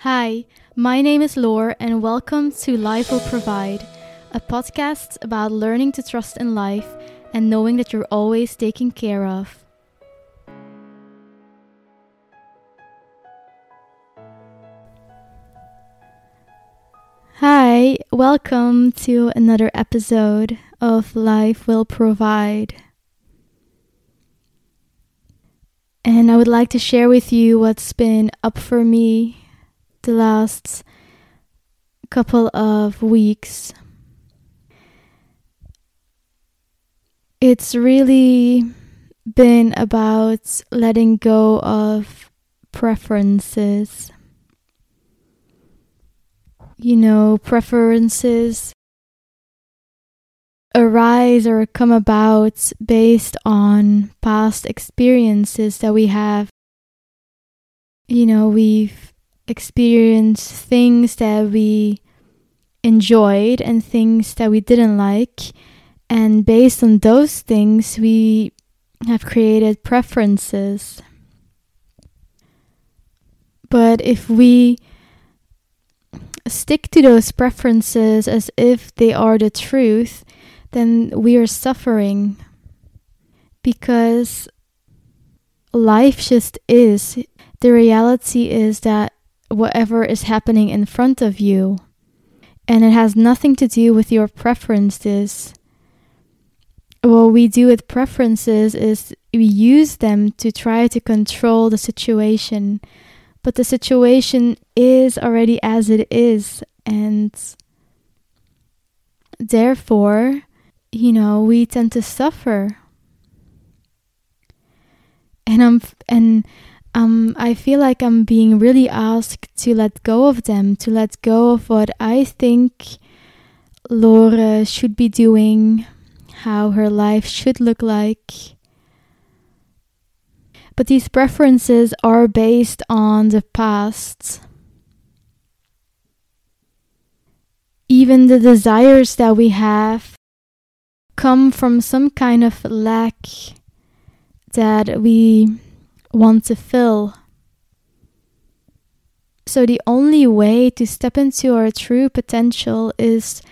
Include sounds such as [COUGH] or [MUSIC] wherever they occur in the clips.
Hi, my name is Lore, and welcome to Life Will Provide, a podcast about learning to trust in life and knowing that you're always taken care of. Hi, welcome to another episode of Life Will Provide. And I would like to share with you what's been up for me the last couple of weeks. It's really been about letting go of preferences. You know, preferences arise or come about based on past experiences that we have. You know, we've experienced things that we enjoyed and things that we didn't like. And based on those things, we have created preferences. But if we stick to those preferences as if they are the truth, then we are suffering because life just is. The reality is that whatever is happening in front of you, and it has nothing to do with your preferences. What we do with preferences is we use them to try to control the situation, but the situation is already as it is, and therefore you know, we tend to suffer. And I'm and um I feel like I'm being really asked to let go of them, to let go of what I think Lore should be doing, how her life should look like. But these preferences are based on the past. Even the desires that we have come from some kind of lack that we want to fill. So, the only way to step into our true potential is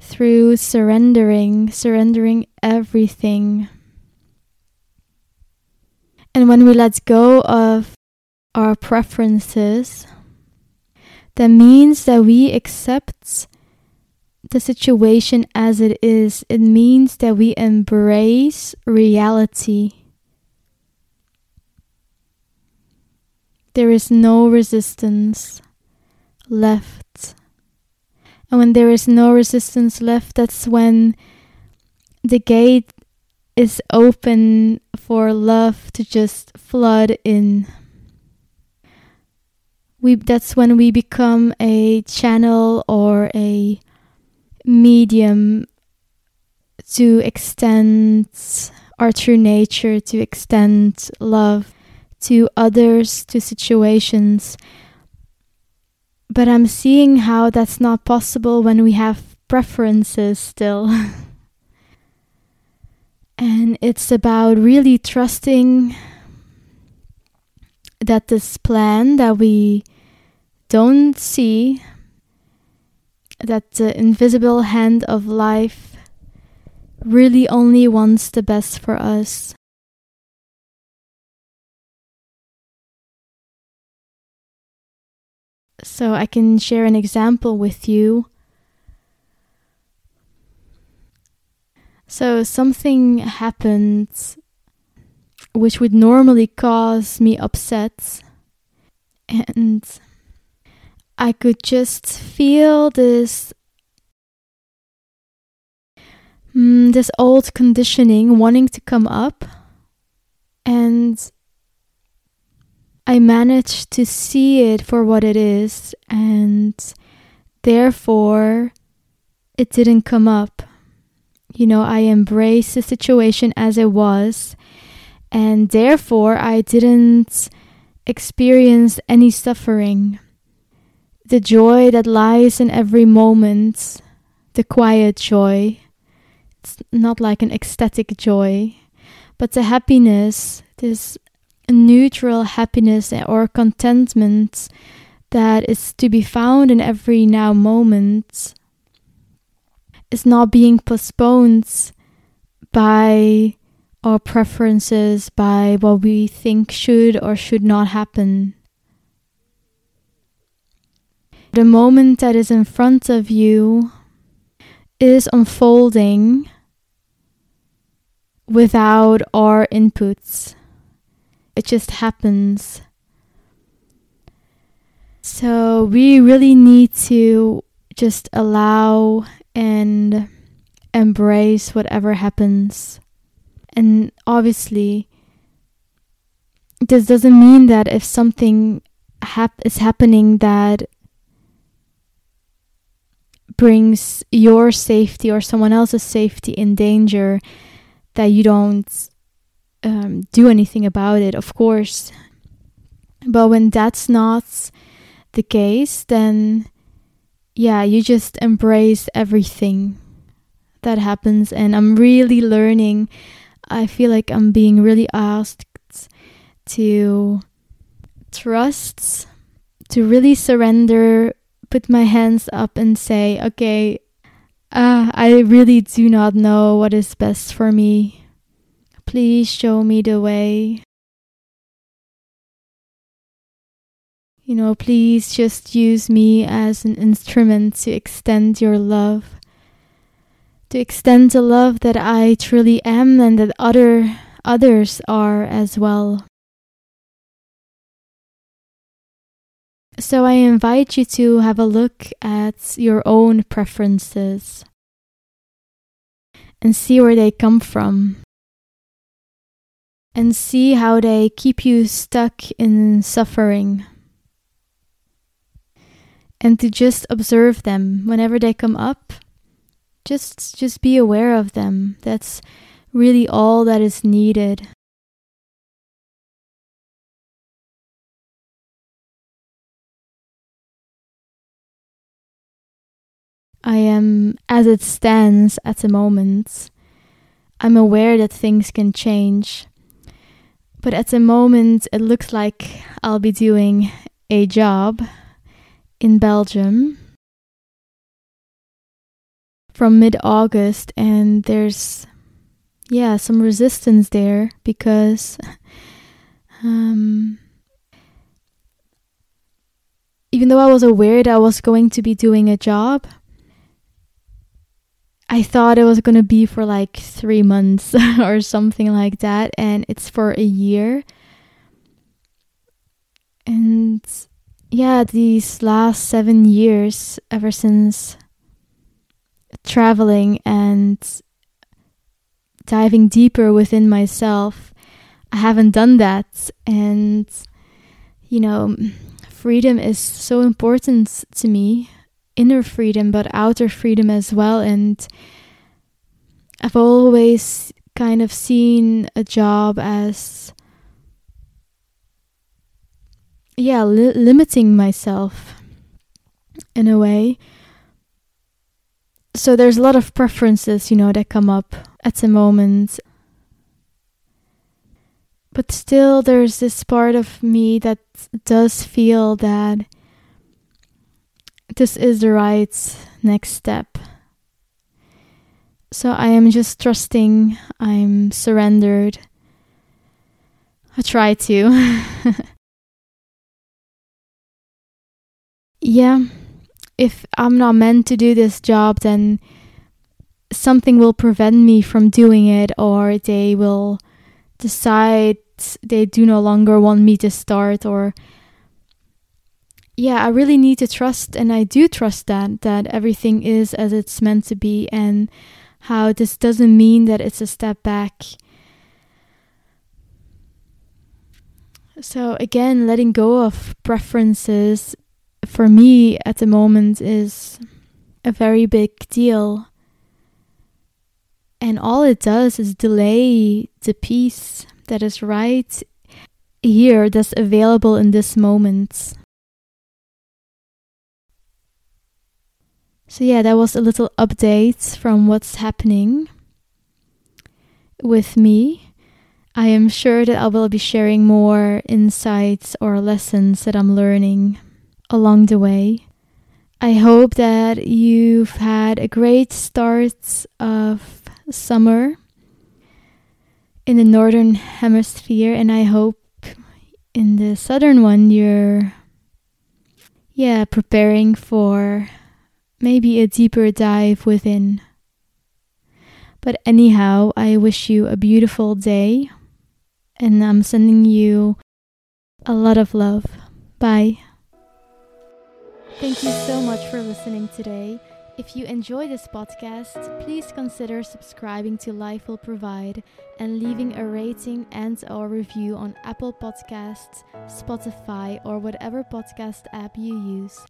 through surrendering, surrendering everything. And when we let go of our preferences, that means that we accept the situation as it is, it means that we embrace reality. There is no resistance left. And when there is no resistance left, that's when the gate is open for love to just flood in. We, that's when we become a channel or a medium to extend our true nature, to extend love to others, to situations. But I'm seeing how that's not possible when we have preferences still. [LAUGHS] and it's about really trusting that this plan that we don't see that the invisible hand of life really only wants the best for us. So I can share an example with you. So something happened which would normally cause me upset and I could just feel this mm, this old conditioning wanting to come up and I managed to see it for what it is and therefore it didn't come up. You know, I embraced the situation as it was and therefore I didn't experience any suffering the joy that lies in every moment, the quiet joy. It's not like an ecstatic joy, but the happiness, this neutral happiness or contentment that is to be found in every now moment is not being postponed by our preferences, by what we think should or should not happen. The moment that is in front of you is unfolding without our inputs. It just happens. So we really need to just allow and embrace whatever happens. And obviously, this doesn't mean that if something hap- is happening that brings your safety or someone else's safety in danger, that you don't um, do anything about it, of course. But when that's not the case, then yeah, you just embrace everything that happens. And I'm really learning. I feel like I'm being really asked to trust, to really surrender, put my hands up and say, okay, uh, I really do not know what is best for me. Please show me the way. You know, please just use me as an instrument to extend your love. To extend the love that I truly am and that other others are as well. So I invite you to have a look at your own preferences and see where they come from. And see how they keep you stuck in suffering. And to just observe them whenever they come up just just be aware of them. That's really all that is needed. I am as it stands at the moment I'm aware that things can change but at the moment it looks like I'll be doing a job in Belgium from mid August, and there's yeah some resistance there because um, even though I was aware that I was going to be doing a job, I thought it was going to be for like three months [LAUGHS] or something like that, and it's for a year. And yeah, these last seven years, ever since traveling and diving deeper within myself, I haven't done that. And, you know, freedom is so important to me inner freedom, but outer freedom as well. And I've always kind of seen a job as yeah, li- limiting myself in a way. So there's a lot of preferences, you know, that come up at the moment. But still, there's this part of me that does feel that this is the right next step. So I am just trusting, I'm surrendered. I try to. [LAUGHS] yeah, if I'm not meant to do this job, then something will prevent me from doing it, or they will decide they do no longer want me to start, or yeah, I really need to trust, and I do trust that that everything is as it's meant to be, and how this doesn't mean that it's a step back. So again, letting go of preferences for me at the moment is a very big deal. And all it does is delay the peace that is right here, that's available in this moment. So, yeah, that was a little update from what's happening with me. I am sure that I will be sharing more insights or lessons that I'm learning along the way. I hope that you've had a great start of summer in the northern hemisphere, and I hope in the southern one you're, yeah, preparing for maybe a deeper dive within. But anyhow, I wish you a beautiful day, and I'm sending you a lot of love. Bye. Thank you so much for listening today. If you enjoy this podcast, please consider subscribing to Life Will Provide and leaving a rating and or review on Apple Podcasts, Spotify, or whatever podcast app you use.